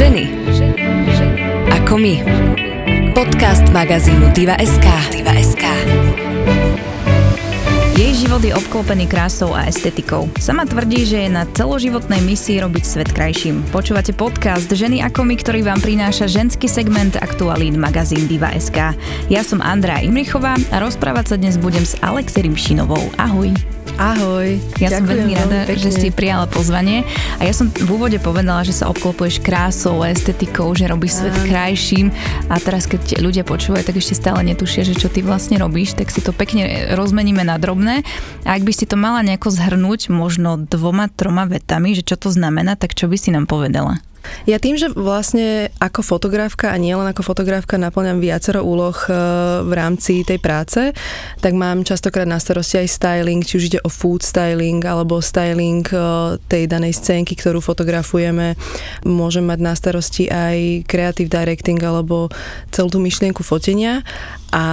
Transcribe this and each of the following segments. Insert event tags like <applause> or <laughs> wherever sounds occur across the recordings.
Ženy. Ako my. Podcast magazínu Diva.sk. Diva.sk. Jej život je obklopený krásou a estetikou. Sama tvrdí, že je na celoživotnej misii robiť svet krajším. Počúvate podcast Ženy ako my, ktorý vám prináša ženský segment aktualít magazín Diva.sk. Ja som Andrá Imrichová a rozprávať sa dnes budem s Alexi Rimšinovou. Ahoj. Ahoj. Ja som veľmi rada, veľmi že si prijala pozvanie. A ja som v úvode povedala, že sa obklopuješ krásou, estetikou, že robíš svet krajším. A teraz keď ľudia počúvajú, tak ešte stále netušia, že čo ty vlastne robíš, tak si to pekne rozmeníme na drobné. A ak by si to mala nejako zhrnúť možno dvoma, troma vetami, že čo to znamená, tak čo by si nám povedala? Ja tým, že vlastne ako fotografka a nielen ako fotografka naplňam viacero úloh e, v rámci tej práce, tak mám častokrát na starosti aj styling, či už ide o food styling alebo styling e, tej danej scénky, ktorú fotografujeme. Môžem mať na starosti aj creative directing alebo celú tú myšlienku fotenia a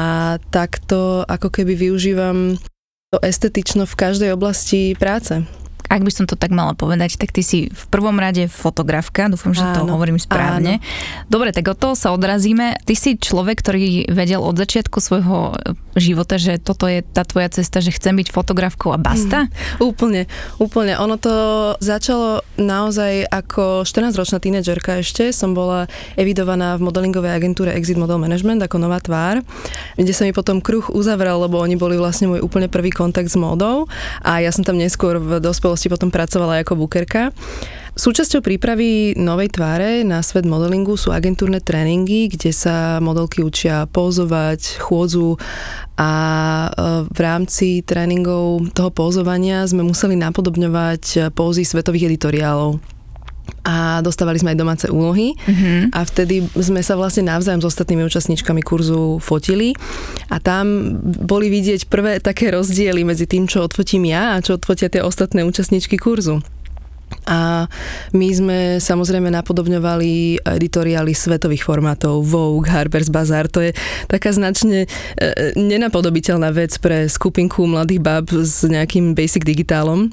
takto ako keby využívam to estetično v každej oblasti práce. Ak by som to tak mala povedať, tak ty si v prvom rade fotografka, dúfam, že to Áno, hovorím správne. Dobre, tak od toho sa odrazíme. Ty si človek, ktorý vedel od začiatku svojho života, že toto je tá tvoja cesta, že chcem byť fotografkou a basta? Úplne, úplne. Ono to začalo naozaj ako 14-ročná tínedžerka ešte. Som bola evidovaná v modelingovej agentúre Exit Model Management ako nová tvár, kde sa mi potom kruh uzavrel, lebo oni boli vlastne môj úplne prvý kontakt s módou a ja som tam neskôr v dospelosti potom pracovala ako bukerka. Súčasťou prípravy novej tváre na svet modelingu sú agentúrne tréningy, kde sa modelky učia pózovať, chôdzu a e, v rámci tréningov toho pózovania sme museli napodobňovať pózy svetových editoriálov a dostávali sme aj domáce úlohy Mhm. a vtedy sme sa vlastne navzájom s ostatnými účastníčkami kurzu fotili a tam boli vidieť prvé také rozdiely medzi tým, čo odfotím ja a čo odfotia tie ostatné účastníčky kurzu. A my sme samozrejme napodobňovali editoriály svetových formátov, Vogue, Harper's Bazaar, to je taká značne e, nenapodobiteľná vec pre skupinku mladých bab s nejakým basic digitálom,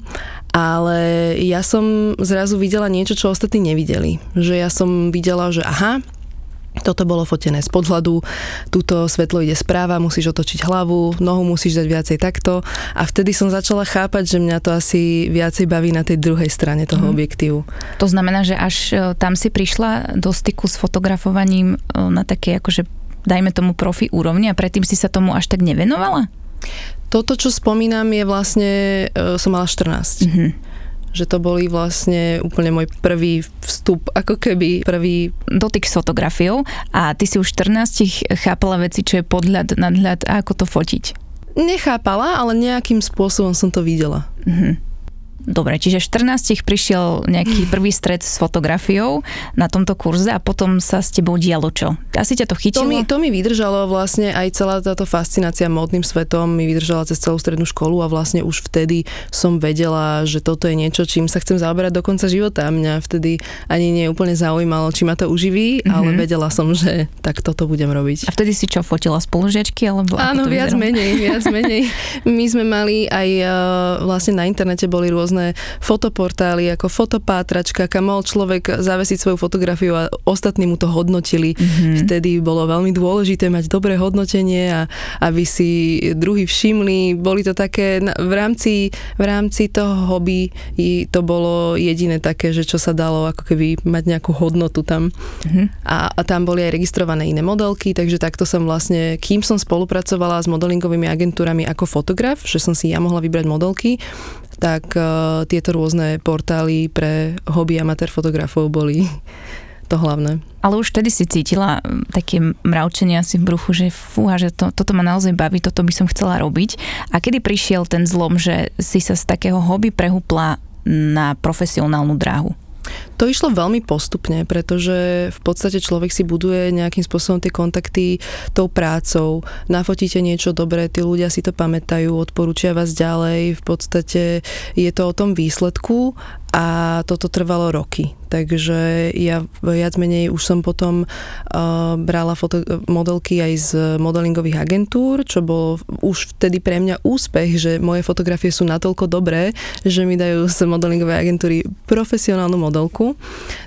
ale ja som zrazu videla niečo, čo ostatní nevideli. Že ja som videla, že aha, toto bolo fotené z podhľadu, túto svetlo ide správa, musíš otočiť hlavu, nohu musíš dať viacej takto a vtedy som začala chápať, že mňa to asi viacej baví na tej druhej strane toho Mhm. objektívu. To znamená, že až e, tam si prišla do styku s fotografovaním e, na také akože dajme tomu profi úrovni a predtým si sa tomu až tak nevenovala? Toto, čo spomínam, je vlastne, e, som mala 14. Mhm. Že to boli vlastne úplne môj prvý vstup, ako keby prvý Dotyk s fotografiou a ty si už v 14 chápala veci, čo je podhľad, nadhľad a ako to fotiť. nechápala, ale nejakým spôsobom som to videla. Mhm. Dobre, čiže v 14 prišiel nejaký <laughs> prvý stred s fotografiou na tomto kurze a potom sa s tebou dialo čo? Asi ťa to To chytilo? mi, to mi vydržalo vlastne aj celá táto fascinácia módnym svetom mi vydržala cez celú strednú školu a vlastne už vtedy som vedela, že toto je niečo, čím sa chcem zaoberať do konca života. Mňa vtedy ani nie úplne zaujímalo, či ma to uživí, Mhm. ale vedela som, že tak toto budem robiť. A vtedy si čo, fotila spolužiačky? Alebo Áno, to viac vyzeralo? menej, viac menej. <laughs> My sme mali aj uh, vlastne na internete boli rôzne fotoportály ako fotopátračka, kam mohol človek zavesiť svoju fotografiu a ostatní mu to hodnotili. Mhm. Vtedy bolo veľmi dôležité mať dobré hodnotenie a aby si druhý všimli. Boli to také, v rámci, v rámci toho hobby to bolo jediné také, že čo sa dalo ako keby mať nejakú hodnotu tam. Mhm. A, a tam boli aj registrované iné modelky, takže takto som vlastne, kým som spolupracovala s modelingovými agentúrami ako fotograf, že som si ja mohla vybrať modelky, tak uh, tieto rôzne portály pre hobby amatér fotografov boli <laughs> to hlavné. Ale už vtedy si cítila mm, také mravčenie asi v bruchu, že fúha, že to, toto ma naozaj baví, toto by som chcela robiť. A kedy prišiel ten zlom, že si sa z takého hobby prehúpla na profesionálnu dráhu? To išlo veľmi postupne, pretože v podstate človek si buduje nejakým spôsobom tie kontakty tou prácou. Nafotíte niečo dobré, tí ľudia si to pamätajú, odporúčia vás ďalej. V podstate je to o tom výsledku a toto trvalo roky. takže ja viac menej už som potom uh, brala foto- modelky aj z modelingových agentúr, čo bol už vtedy pre mňa úspech, že moje fotografie sú natoľko dobré, že mi dajú z modelingovej agentúry profesionálnu modelku.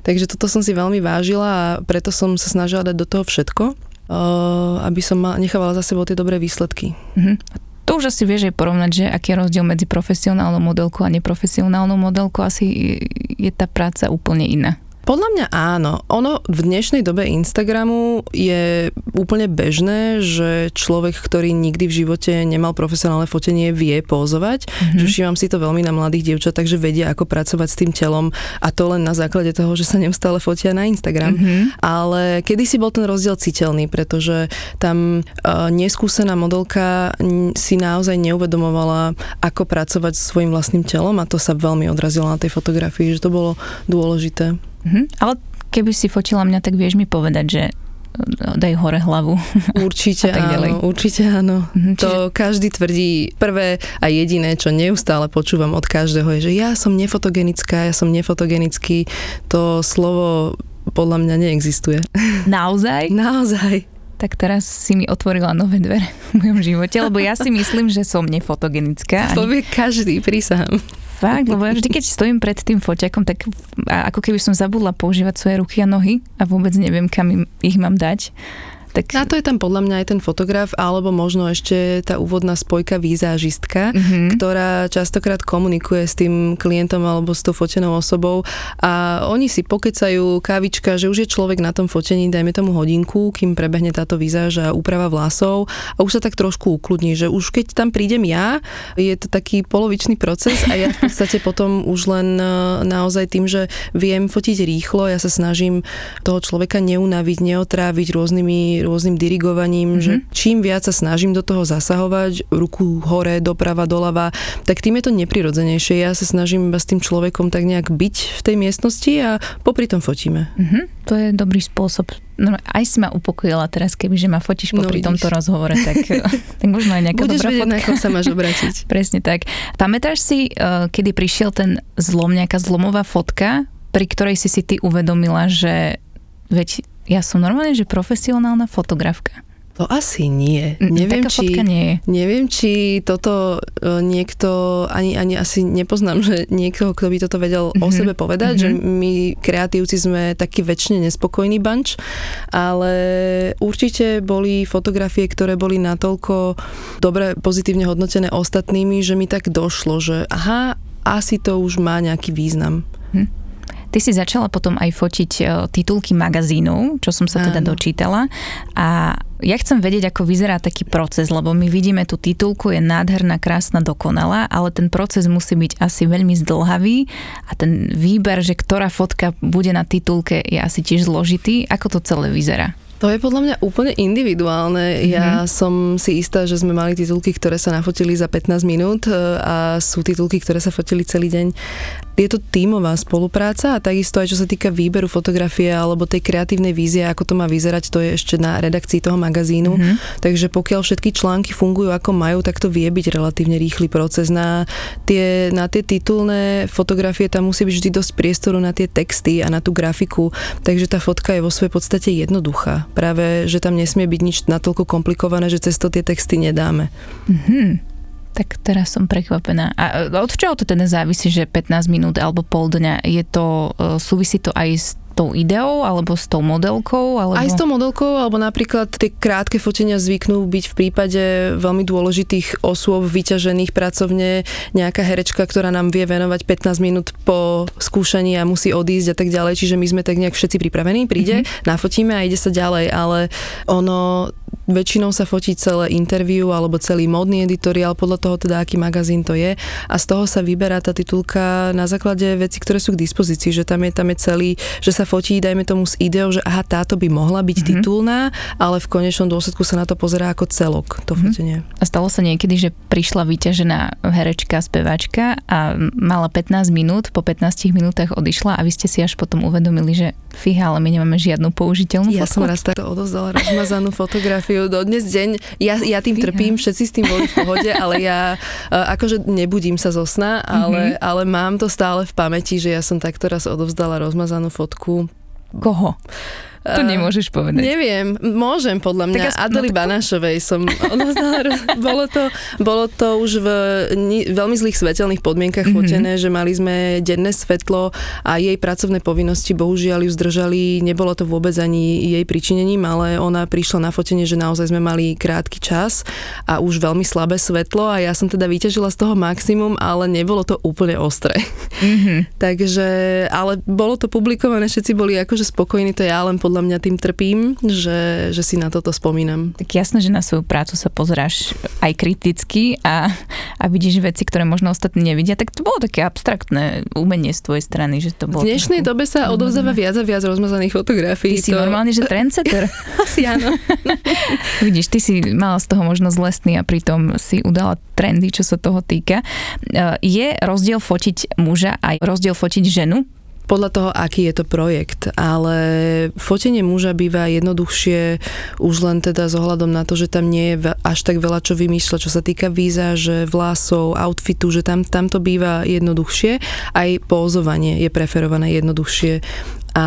Takže toto som si veľmi vážila a preto som sa snažila dať do toho všetko, uh, aby som nechávala za sebou tie dobré výsledky. Mm-hmm to už asi vieš aj porovnať, že aký je rozdiel medzi profesionálnou modelkou a neprofesionálnou modelkou. Asi je tá práca úplne iná. Podľa mňa áno. Ono v dnešnej dobe Instagramu je úplne bežné, že človek, ktorý nikdy v živote nemal profesionálne fotenie, vie pózovať. Mm-hmm. Že všímam si to veľmi na mladých dievčat, takže vedia, ako pracovať s tým telom a to len na základe toho, že sa neustále fotia na Instagram. Mm-hmm. Ale kedysi bol ten rozdiel citeľný, pretože tam uh, neskúsená modelka si naozaj neuvedomovala, ako pracovať s svojim vlastným telom a to sa veľmi odrazilo na tej fotografii, že to bolo dôležité. Mm-hmm. Ale keby si fotila mňa, tak vieš mi povedať, že no, daj hore hlavu. <laughs> Určite áno, určite áno. Mm-hmm, čiže... To každý tvrdí prvé a jediné, čo neustále počúvam od každého, je, že ja som nefotogenická, ja som nefotogenický. To slovo podľa mňa neexistuje. <laughs> Naozaj? Naozaj tak teraz si mi otvorila nové dvere v mojom živote, lebo ja si myslím, že som nefotogenická. To vie každý, prísahám. Fakt, lebo ja vždy, keď stojím pred tým foťakom, tak ako keby som zabudla používať svoje ruky a nohy a vôbec neviem, kam ich mám dať. Tak... Na to je tam podľa mňa aj ten fotograf, alebo možno ešte tá úvodná spojka výzážistka, mm-hmm. ktorá častokrát komunikuje s tým klientom alebo s tou fotenou osobou a oni si pokecajú kávička, že už je človek na tom fotení, dajme tomu hodinku, kým prebehne táto výzáž a úprava vlasov a už sa tak trošku ukludní, že už keď tam prídem ja, je to taký polovičný proces a ja v podstate <laughs> potom už len e, naozaj tým, že viem fotiť rýchlo, ja sa snažím toho človeka neunaviť, neotráviť rôznymi rôznym dirigovaním, mm-hmm. že čím viac sa snažím do toho zasahovať, ruku hore, doprava, doľava, tak tým je to neprirodzenejšie. Ja sa snažím iba s tým človekom tak nejak byť v tej miestnosti a popri tom fotíme. Mm-hmm. To je dobrý spôsob. No, aj si ma upokojila teraz, keby že ma fotíš no, popri tomto rozhovore, tak, <laughs> tak možno aj nejaká Budeš dobrá vedieť, fotka. na sa máš obratiť. <laughs> Presne tak. Pamätáš si, eh, kedy prišiel ten zlom, nejaká zlomová fotka, pri ktorej si si ty uvedomila, že veď ja som normálne, že profesionálna fotografka. To asi nie. Neviem, Taká či, nie je. neviem, či toto e, niekto, ani, ani asi nepoznám, <laughs> že niekto, kto by toto vedel mm-hmm. o mhm. sebe povedať, mm-hmm. že my kreatívci sme taký väčšine nespokojný bunch, ale určite boli fotografie, ktoré boli natoľko dobre, pozitívne hodnotené ostatnými, že mi tak došlo, že aha, asi to už má nejaký význam. Hm. Ty si začala potom aj fotiť e, titulky magazínov, čo som sa teda Áno. dočítala. A ja chcem vedieť, ako vyzerá taký proces, lebo my vidíme tú titulku, je nádherná, krásna, dokonalá, ale ten proces musí byť asi veľmi zdlhavý a ten výber, že ktorá fotka bude na titulke, je asi tiež zložitý. Ako to celé vyzerá? To je podľa mňa úplne individuálne. Mm-hmm. Ja som si istá, že sme mali titulky, ktoré sa nafotili za 15 minút e, a sú titulky, ktoré sa fotili celý deň. Je to tímová spolupráca a takisto aj čo sa týka výberu fotografie alebo tej kreatívnej vízie, ako to má vyzerať, to je ešte na redakcii toho magazínu. Mm-hmm. Takže pokiaľ všetky články fungujú ako majú, tak to vie byť relatívne rýchly proces. Na tie, na tie titulné fotografie tam musí byť vždy dosť priestoru na tie texty a na tú grafiku, takže tá fotka je vo svojej podstate jednoduchá práve, že tam nesmie byť nič natoľko komplikované, že cez to tie texty nedáme. Mm-hmm. Tak teraz som prekvapená. A od čoho to teda závisí, že 15 minút alebo pol dňa? Je to, e, súvisí to aj s tou ideou alebo s tou modelkou? Alebo... Aj s tou modelkou, alebo napríklad tie krátke fotenia zvyknú byť v prípade veľmi dôležitých osôb vyťažených pracovne, nejaká herečka, ktorá nám vie venovať 15 minút po skúšaní a musí odísť a tak ďalej, čiže my sme tak nejak všetci pripravení, príde, mm-hmm. nafotíme a ide sa ďalej, ale ono väčšinou sa fotí celé interview alebo celý módny editoriál, podľa toho teda, aký magazín to je a z toho sa vyberá tá titulka na základe veci, ktoré sú k dispozícii, že tam je, tam je celý, že sa fotí, dajme tomu s ideou, že aha, táto by mohla byť mm-hmm. titulná, ale v konečnom dôsledku sa na to pozerá ako celok, to mm-hmm. fotenie. A stalo sa niekedy, že prišla vyťažená herečka, speváčka a mala 15 minút, po 15 minútach odišla a vy ste si až potom uvedomili, že fíha, ale my nemáme žiadnu použiteľnú ja fotku. som raz takto odozdala rozmazanú fotografiu ju dodnes deň. Ja, ja tým trpím, všetci s tým boli v pohode, ale ja akože nebudím sa zo sna, ale, mm-hmm. ale mám to stále v pamäti, že ja som takto raz odovzdala rozmazanú fotku. Koho? To nemôžeš povedať. Neviem, môžem podľa mňa. Tak Adeli no, tak... Banašovej som <laughs> odovzdala. bolo, to, bolo to už v ni, veľmi zlých svetelných podmienkach mm-hmm. fotené, že mali sme denné svetlo a jej pracovné povinnosti bohužiaľ ju zdržali. Nebolo to vôbec ani jej pričinením, ale ona prišla na fotenie, že naozaj sme mali krátky čas a už veľmi slabé svetlo a ja som teda vyťažila z toho maximum, ale nebolo to úplne ostré. Mm-hmm. <laughs> Takže, ale bolo to publikované, všetci boli akože spokojní, to ja len podľa podľa mňa tým trpím, že, že si na toto spomínam. Tak jasné, že na svoju prácu sa pozeráš aj kriticky a, a vidíš veci, ktoré možno ostatní nevidia, tak to bolo také abstraktné umenie z tvojej strany, že to bolo... V dnešnej dobe sa odovzdáva viac a viac rozmazaných fotografií. Ty si to... normálne, že trendsetter. <laughs> Asi áno. <laughs> Vidíš, ty si mala z toho možno zlesný a pritom si udala trendy, čo sa toho týka. E, je rozdiel fotiť muža aj rozdiel fotiť ženu? Podľa toho, aký je to projekt, ale fotenie muža býva jednoduchšie už len teda s ohľadom na to, že tam nie je až tak veľa čo vymýšľať, čo sa týka výzáže, vlasov, outfitu, že tam, tam to býva jednoduchšie, aj pózovanie je preferované jednoduchšie. A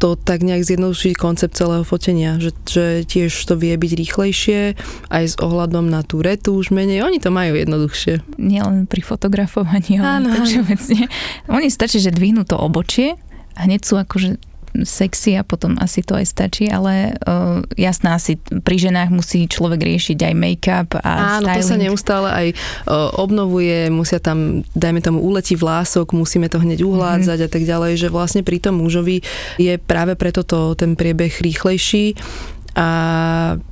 to tak nejak zjednoduší koncept celého fotenia, že, že tiež to vie byť rýchlejšie aj s ohľadom na tú retúž menej. Oni to majú jednoduchšie. Nielen pri fotografovaní, ale tak všeobecne. Oni stačí, že dvihnú to obočie a hneď sú akože sexy a potom asi to aj stačí, ale uh, jasná asi pri ženách musí človek riešiť aj make-up a Áno, styling. to sa neustále aj uh, obnovuje, musia tam, dajme tomu, uletí vlások, musíme to hneď uhládzať mm-hmm. a tak ďalej, že vlastne pri tom mužovi je práve preto to, ten priebeh rýchlejší a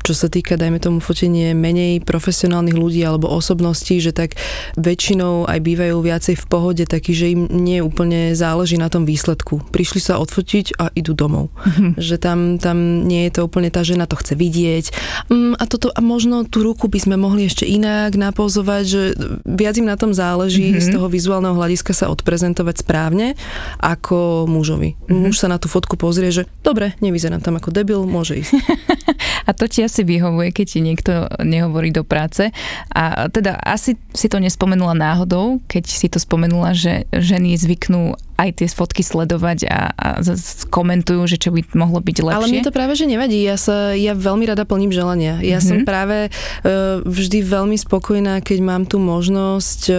čo sa týka, dajme tomu, fotenie menej profesionálnych ľudí alebo osobností, že tak väčšinou aj bývajú viacej v pohode, taký, že im nie úplne záleží na tom výsledku. Prišli sa odfotiť a idú domov. Mm-hmm. Že tam, tam nie je to úplne tá žena to chce vidieť. Mm, a toto, a možno tú ruku by sme mohli ešte inak napozovať, že viac im na tom záleží mm-hmm. z toho vizuálneho hľadiska sa odprezentovať správne ako mužovi. Mm-hmm. Muž sa na tú fotku pozrie, že dobre, nevyzerám tam ako debil, môže ísť. <laughs> <laughs> a to ti asi vyhovuje, keď ti niekto nehovorí do práce. A teda asi si to nespomenula náhodou, keď si to spomenula, že ženy zvyknú aj tie fotky sledovať a, a komentujú, že čo by mohlo byť lepšie. Ale mne to práve, že nevadí. Ja, sa, ja veľmi rada plním želania. Ja mm-hmm. som práve uh, vždy veľmi spokojná, keď mám tu možnosť uh,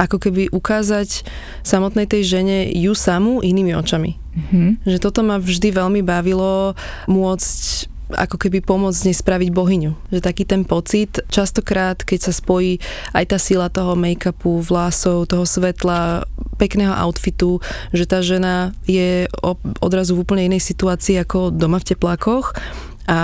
ako keby ukázať samotnej tej žene ju samú inými očami. Mm-hmm. Že toto ma vždy veľmi bavilo môcť ako keby pomôcť nej spraviť bohyňu. Že taký ten pocit, častokrát, keď sa spojí aj tá sila toho make-upu, vlasov, toho svetla, pekného outfitu, že tá žena je odrazu v úplne inej situácii ako doma v teplákoch a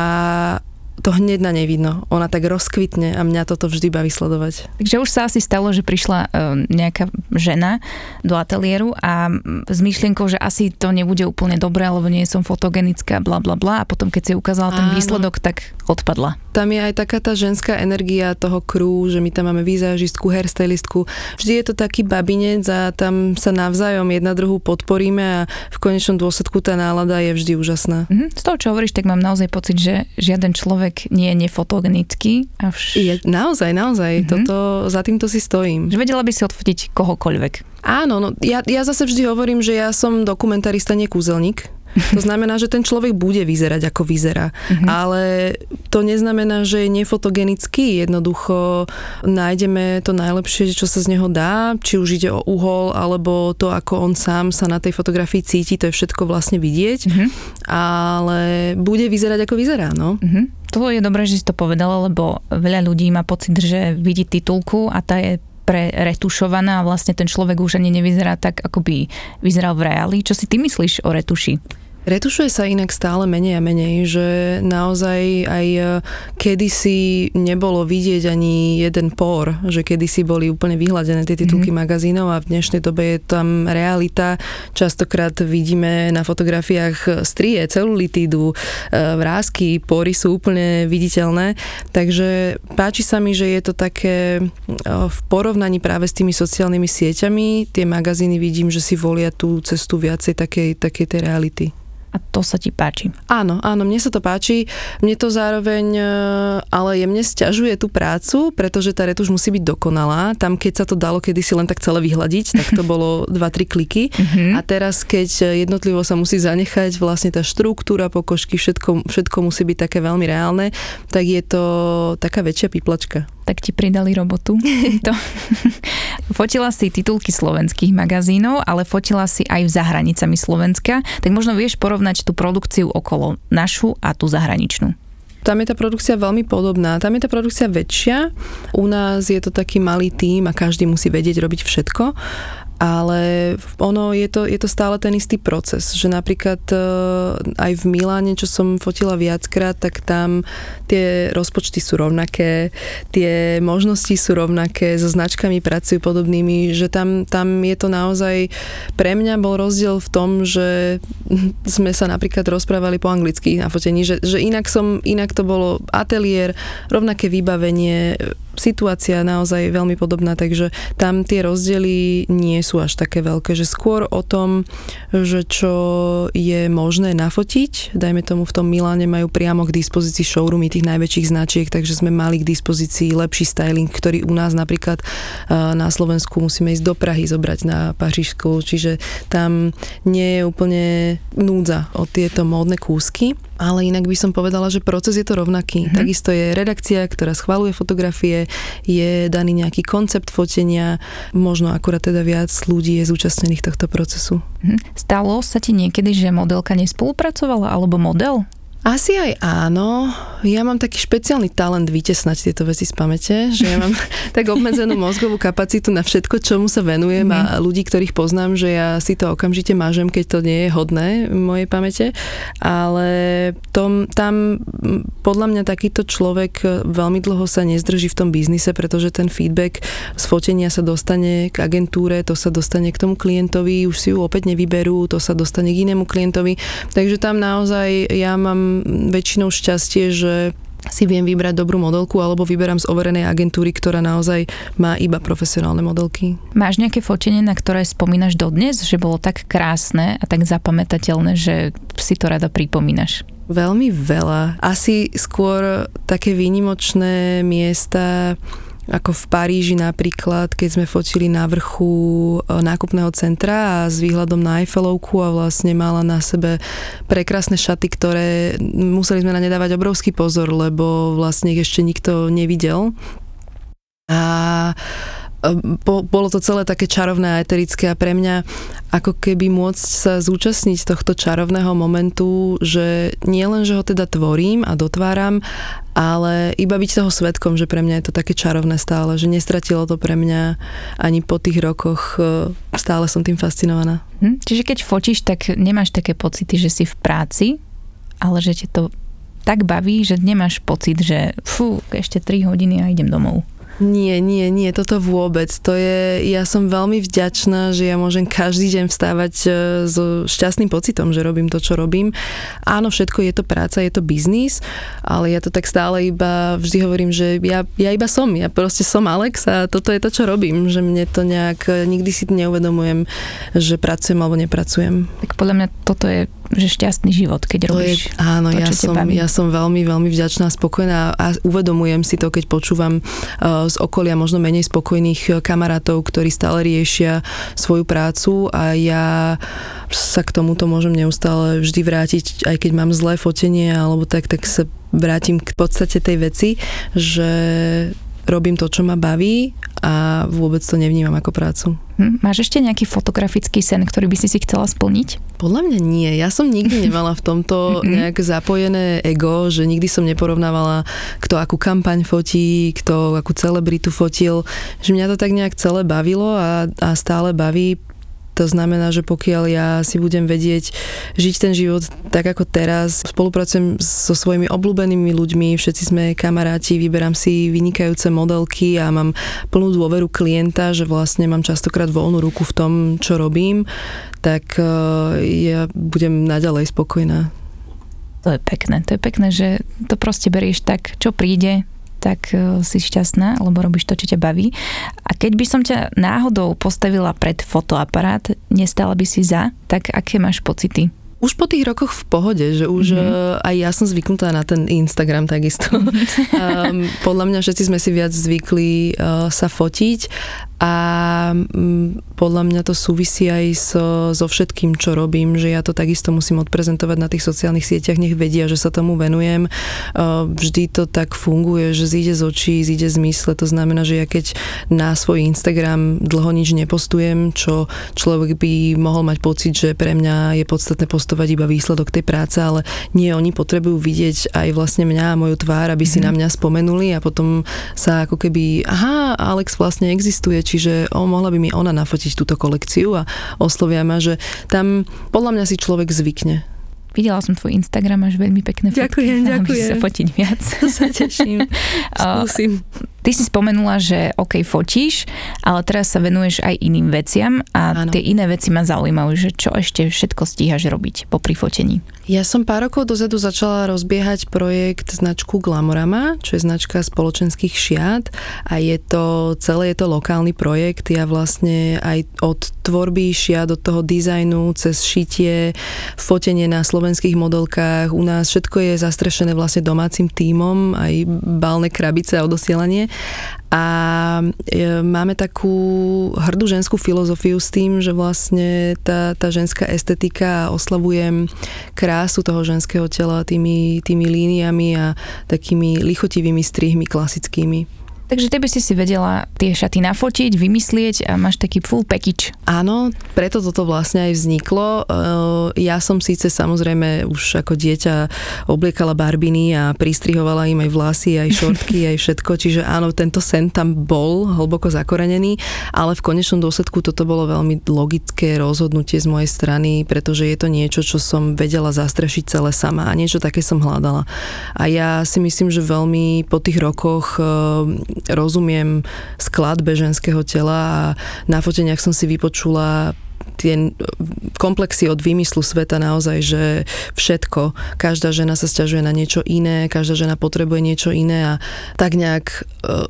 to hneď na nej vidno. Ona tak rozkvitne a mňa toto vždy baví sledovať. Takže už sa asi stalo, že prišla e, nejaká žena do ateliéru a s myšlienkou, že asi to nebude úplne dobré, lebo nie som fotogenická, bla bla bla a potom keď si ukázala ten Áno. výsledok, tak odpadla. Tam je aj taká tá ženská energia toho krú, že my tam máme výzážistku, hairstylistku. Vždy je to taký babinec a tam sa navzájom jedna druhú podporíme a v konečnom dôsledku tá nálada je vždy úžasná. Mm-hmm. Z toho, čo hovoríš, tak mám naozaj pocit, že žiaden človek človek nie je nefotogenický. A vš... je, naozaj, naozaj. Mm-hmm. Toto, za týmto si stojím. Že vedela by si odfotiť kohokoľvek. Áno, no ja, ja zase vždy hovorím, že ja som dokumentarista, nie kúzelník. <laughs> To znamená, že ten človek bude vyzerať ako vyzerá. Mm-hmm. Ale to neznamená, že je nefotogenický. Jednoducho nájdeme to najlepšie, čo sa z neho dá, či už ide o uhol, alebo to, ako on sám sa na tej fotografii cíti, to je všetko vlastne vidieť. Mm-hmm. Ale bude vyzerať ako vyzerá, no. Mm-hmm. To je dobré, že si to povedala, lebo veľa ľudí má pocit, že vidí titulku a tá je preretušovaná a vlastne ten človek už ani nevyzerá tak, ako by vyzeral v reáli. Čo si ty myslíš o retuši? Retušuje sa inak stále menej a menej, že naozaj aj e, kedysi nebolo vidieť ani jeden por, že kedysi boli úplne vyhľadené tie titulky mm-hmm. magazínov a v dnešnej dobe je tam realita. Častokrát vidíme na fotografiách strie, celulitídu, e, vrázky, pory sú úplne viditeľné. Takže páči sa mi, že je to také e, v porovnaní práve s tými sociálnymi sieťami. Tie magazíny vidím, že si volia tú cestu viacej takej, takej tej reality. A to sa ti páči? Áno, áno, mne sa to páči. Mne to zároveň e, ale jemne stiažuje tú prácu, pretože tá retuš musí byť dokonalá. Tam, keď sa to dalo kedysi len tak celé vyhľadiť, tak to <laughs> bolo 2-3 kliky. Mhm. A teraz, keď jednotlivo sa musí zanechať vlastne tá štruktúra pokožky, všetko, všetko musí byť také veľmi reálne, tak je to taká väčšia piplačka tak ti pridali robotu. <laughs> to. fotila si titulky slovenských magazínov, ale fotila si aj v zahranicami Slovenska, tak možno vieš porovnať tú produkciu okolo našu a tú zahraničnú. Tam je tá produkcia veľmi podobná. Tam je tá produkcia väčšia. U nás je to taký malý tím a každý musí vedieť robiť všetko ale ono je to, je to stále ten istý proces, že napríklad e, aj v Miláne, čo som fotila viackrát, tak tam tie rozpočty sú rovnaké, tie možnosti sú rovnaké, so značkami pracujú podobnými, že tam, tam je to naozaj, pre mňa bol rozdiel v tom, že <laughs> sme sa napríklad rozprávali po anglicky na fotení, že, že inak som, inak to bolo ateliér, rovnaké vybavenie, situácia naozaj veľmi podobná, takže tam tie rozdiely nie sú až také veľké, že skôr o tom, že čo je možné nafotiť, dajme tomu v tom Miláne majú priamo k dispozícii showroomy tých najväčších značiek, takže sme mali k dispozícii lepší styling, ktorý u nás napríklad na Slovensku musíme ísť do Prahy zobrať na Pařížsku, čiže tam nie je úplne núdza o tieto módne kúsky ale inak by som povedala, že proces je to rovnaký. Mm-hmm. Takisto je redakcia, ktorá schvaluje fotografie, je daný nejaký koncept fotenia, možno akurát teda viac ľudí je zúčastnených tohto procesu. Mm-hmm. Stalo sa ti niekedy, že modelka nespolupracovala alebo model? Asi aj áno. Ja mám taký špeciálny talent vytesnať tieto veci z pamäte, že ja mám <laughs> tak obmedzenú mozgovú kapacitu na všetko, čomu sa venujem mm. a ľudí, ktorých poznám, že ja si to okamžite mážem, keď to nie je hodné v mojej pamäte. Ale tom, tam podľa mňa takýto človek veľmi dlho sa nezdrží v tom biznise, pretože ten feedback z fotenia sa dostane k agentúre, to sa dostane k tomu klientovi, už si ju opäť nevyberú, to sa dostane k inému klientovi. Takže tam naozaj ja mám väčšinou šťastie, že si viem vybrať dobrú modelku alebo vyberám z overenej agentúry, ktorá naozaj má iba profesionálne modelky. Máš nejaké fotenie, na ktoré spomínaš dodnes, že bolo tak krásne a tak zapamätateľné, že si to rada pripomínaš? Veľmi veľa. Asi skôr také výnimočné miesta, ako v Paríži napríklad, keď sme fotili na vrchu e, nákupného centra a s výhľadom na Eiffelovku a vlastne mala na sebe prekrásne šaty, ktoré museli sme na ne dávať obrovský pozor, lebo vlastne ich ešte nikto nevidel. A po, bolo to celé také čarovné a eterické a pre mňa ako keby môcť sa zúčastniť tohto čarovného momentu, že nie len, že ho teda tvorím a dotváram, ale iba byť toho svetkom, že pre mňa je to také čarovné stále, že nestratilo to pre mňa ani po tých rokoch, e, stále som tým fascinovaná. Hm, čiže keď fotíš, tak nemáš také pocity, že si v práci, ale že ti to tak baví, že nemáš pocit, že fú, ešte 3 hodiny a idem domov. Nie, nie, nie, toto vôbec. To je, ja som veľmi vďačná, že ja môžem každý deň vstávať e, so šťastným pocitom, že robím to, čo robím. Áno, všetko je to práca, je to biznis, ale ja to tak stále iba vždy hovorím, že ja, ja iba som, ja proste som Alex a toto je to, čo robím, že mne to nejak, e, nikdy si neuvedomujem, že pracujem alebo nepracujem. Tak podľa mňa toto je že šťastný život, keď to robíš je, Áno, to, ja, som, ja som veľmi, veľmi vďačná a spokojná a uvedomujem si to, keď počúvam uh, z okolia možno menej spokojných kamarátov, ktorí stále riešia svoju prácu a ja sa k tomuto môžem neustále vždy vrátiť, aj keď mám zlé fotenie alebo tak, tak sa vrátim k podstate tej veci, že robím to, čo ma baví a vôbec to nevnímam ako prácu. Hm, máš ešte nejaký fotografický sen, ktorý by si si chcela splniť? Podľa mňa nie. Ja som nikdy <laughs> nemala v tomto nejak zapojené ego, že nikdy som neporovnávala, kto akú kampaň fotí, kto akú celebritu fotil. Že mňa to tak nejak celé bavilo a, a stále baví to znamená, že pokiaľ ja si budem vedieť žiť ten život tak ako teraz, spolupracujem so svojimi obľúbenými ľuďmi, všetci sme kamaráti, vyberám si vynikajúce modelky a mám plnú dôveru klienta, že vlastne mám častokrát voľnú ruku v tom, čo robím, tak e, ja budem naďalej spokojná. To je pekné, to je pekné, že to proste berieš tak, čo príde, tak e, si šťastná, lebo robíš to, čo ťa baví. A keď by som ťa náhodou postavila pred fotoaparát, nestala by si za, tak aké máš pocity? Už po tých rokoch v pohode, že už mm-hmm. aj ja som zvyknutá na ten Instagram takisto. um, <laughs> podľa mňa všetci sme si viac zvykli uh, sa fotiť a um, podľa mňa to súvisí aj so, so všetkým, čo robím, že ja to takisto musím odprezentovať na tých sociálnych sieťach, nech vedia, že sa tomu venujem. Uh, vždy to tak funguje, že zíde z očí, zíde z mysle, to znamená, že ja keď na svoj Instagram dlho nič nepostujem, čo človek by mohol mať pocit, že pre mňa je podstatné postupovať postovať iba výsledok tej práce, ale nie, oni potrebujú vidieť aj vlastne mňa a moju tvár, aby si mm-hmm. na mňa spomenuli a potom sa ako keby, aha, Alex vlastne existuje, čiže o, mohla by mi ona nafotiť túto kolekciu a oslovia ma, že tam podľa mňa si človek zvykne. Videla som tvoj Instagram, máš veľmi pekné fotky. Ďakujem, ďakujem. sa fotiť viac. sa teším. <laughs> Skúsim. Ty si spomenula, že OK, fotíš, ale teraz sa venuješ aj iným veciam a ano. tie iné veci ma zaujímajú, že čo ešte všetko stíhaš robiť po prifotení. Ja som pár rokov dozadu začala rozbiehať projekt značku Glamorama, čo je značka spoločenských šiat a je to, celé je to lokálny projekt. Ja vlastne aj od tvorby šiat, od toho dizajnu, cez šitie, fotenie na slovenských modelkách, u nás všetko je zastrešené vlastne domácim tímom, aj balné krabice a odosielanie a e, máme takú hrdú ženskú filozofiu s tým, že vlastne tá, tá ženská estetika a oslavujem krásu toho ženského tela tými, tými líniami a takými lichotivými strihmi klasickými. Takže tebe si si vedela tie šaty nafotiť, vymyslieť a máš taký full package. Áno, preto toto vlastne aj vzniklo. Eh, ja som síce samozrejme už ako dieťa obliekala barbiny a pristrihovala im aj vlasy, aj šortky, <laughs> aj všetko, čiže áno, tento sen tam bol hlboko zakorenený, ale v konečnom dôsledku toto bolo veľmi logické rozhodnutie z mojej strany, pretože je to niečo, čo som vedela zastrešiť celé sama a niečo také som hľadala. A ja si myslím, že veľmi po tých rokoch eh, rozumiem skladbe ženského tela a na foteniach som si vypočula tie komplexy od výmyslu sveta naozaj, že všetko, každá žena sa stiažuje na niečo iné, každá žena potrebuje niečo iné a tak nejak e,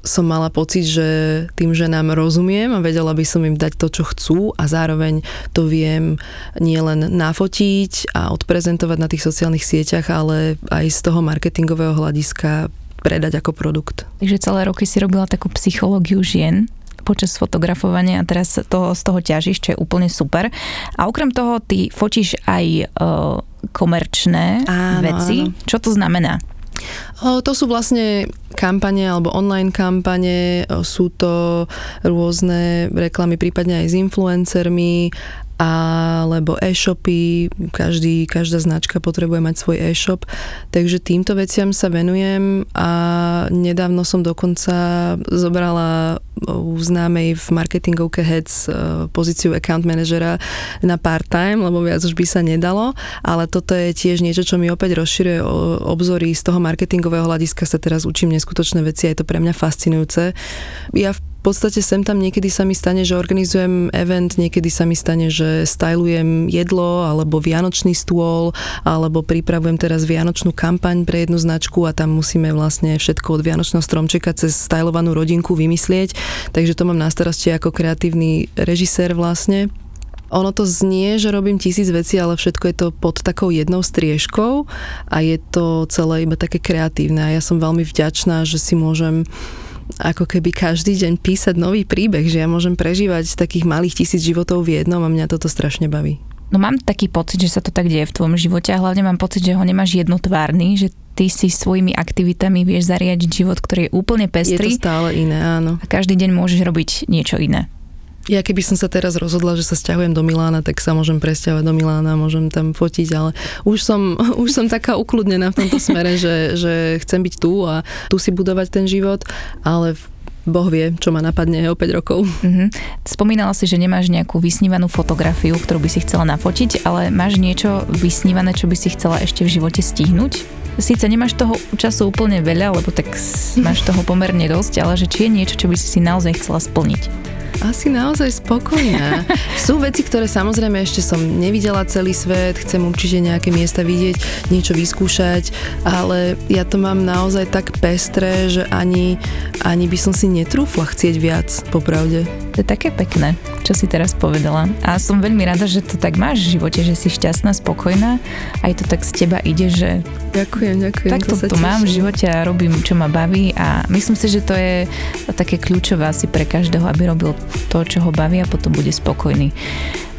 som mala pocit, že tým ženám rozumiem a vedela by som im dať to, čo chcú a zároveň to viem nielen nafotiť a odprezentovať na tých sociálnych sieťach, ale aj z toho marketingového hľadiska predať ako produkt. Takže celé roky si robila takú psychológiu žien počas fotografovania a teraz to, z toho ťažíš, čo je úplne super. A okrem toho ty fotíš aj uh, komerčné áno, veci. Áno. Čo to znamená? To sú vlastne kampane alebo online kampane, sú to rôzne reklamy prípadne aj s influencermi alebo e-shopy, každý, každá značka potrebuje mať svoj e-shop, takže týmto veciam sa venujem a nedávno som dokonca zobrala u známej v marketingovke Heads e, pozíciu account managera na part-time, lebo viac už by sa nedalo, ale toto je tiež niečo, čo mi opäť rozširuje obzory z toho marketingového hľadiska sa teraz učím neskutočné veci a je to pre mňa fascinujúce. Ja v v podstate sem tam niekedy sa mi stane, že organizujem event, niekedy sa mi stane, že stylujem jedlo alebo vianočný stôl, alebo pripravujem teraz vianočnú kampaň pre jednu značku a tam musíme vlastne všetko od vianočného stromčeka cez stylovanú rodinku vymyslieť. Takže to mám na starosti ako kreatívny režisér vlastne. Ono to znie, že robím tisíc vecí, ale všetko je to pod takou jednou striežkou a je to celé iba také kreatívne a ja som veľmi vďačná, že si môžem ako keby každý deň písať nový príbeh, že ja môžem prežívať takých malých tisíc životov v jednom a mňa toto strašne baví. No mám taký pocit, že sa to tak deje v tvojom živote a hlavne mám pocit, že ho nemáš jednotvárny, že ty si svojimi aktivitami vieš zariadiť život, ktorý je úplne pestrý. Je to stále iné, áno. A každý deň môžeš robiť niečo iné. Ja keby som sa teraz rozhodla, že sa stiahujem do Milána, tak sa môžem presťahovať do Milána, môžem tam fotiť, ale už som, <laughs> už som taká ukludnená v tomto smere, že, že chcem byť tu a tu si budovať ten život, ale Boh vie, čo ma napadne o 5 rokov. Mm-hmm. Spomínala si, že nemáš nejakú vysnívanú fotografiu, ktorú by si chcela nafotiť, ale máš niečo vysnívané, čo by si chcela ešte v živote stihnúť? Síce nemáš toho času úplne veľa, lebo tak máš toho pomerne dosť, ale že či je niečo, čo by si si naozaj chcela splniť? Asi naozaj spokojná. <laughs> Sú veci, ktoré samozrejme ešte som nevidela celý svet, chcem určite nejaké miesta vidieť, niečo vyskúšať, ale ja to mám naozaj tak pestré, že ani, ani by som si netrúfla chcieť viac, popravde. To je také pekné, čo si teraz povedala. A som veľmi rada, že to tak máš v živote, že si šťastná, spokojná. Aj to tak z teba ide, že Ďakujem, ďakujem. Tak to, to mám v živote a robím, čo ma baví a myslím si, že to je také kľúčové asi pre každého, aby robil to, čo ho baví a potom bude spokojný.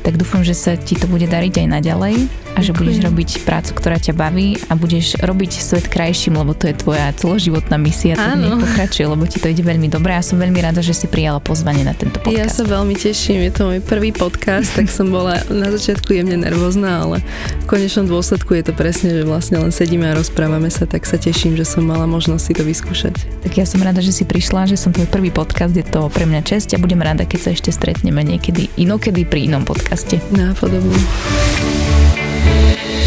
Tak dúfam, že sa ti to bude dariť aj naďalej a že budeš robiť prácu, ktorá ťa baví a budeš robiť svet krajším, lebo to je tvoja celoživotná misia, to pokračuje, lebo ti to ide veľmi dobre a som veľmi rada, že si prijala pozvanie na tento podcast. Ja sa veľmi teším, je to môj prvý podcast, tak som bola na začiatku jemne nervózna, ale v konečnom dôsledku je to presne, že vlastne len sedíme a rozprávame sa, tak sa teším, že som mala možnosť si to vyskúšať. Tak ja som rada, že si prišla, že som tvoj prvý podcast, je to pre mňa čest a budem rada, keď sa ešte stretneme niekedy inokedy pri inom podcaste podcaste.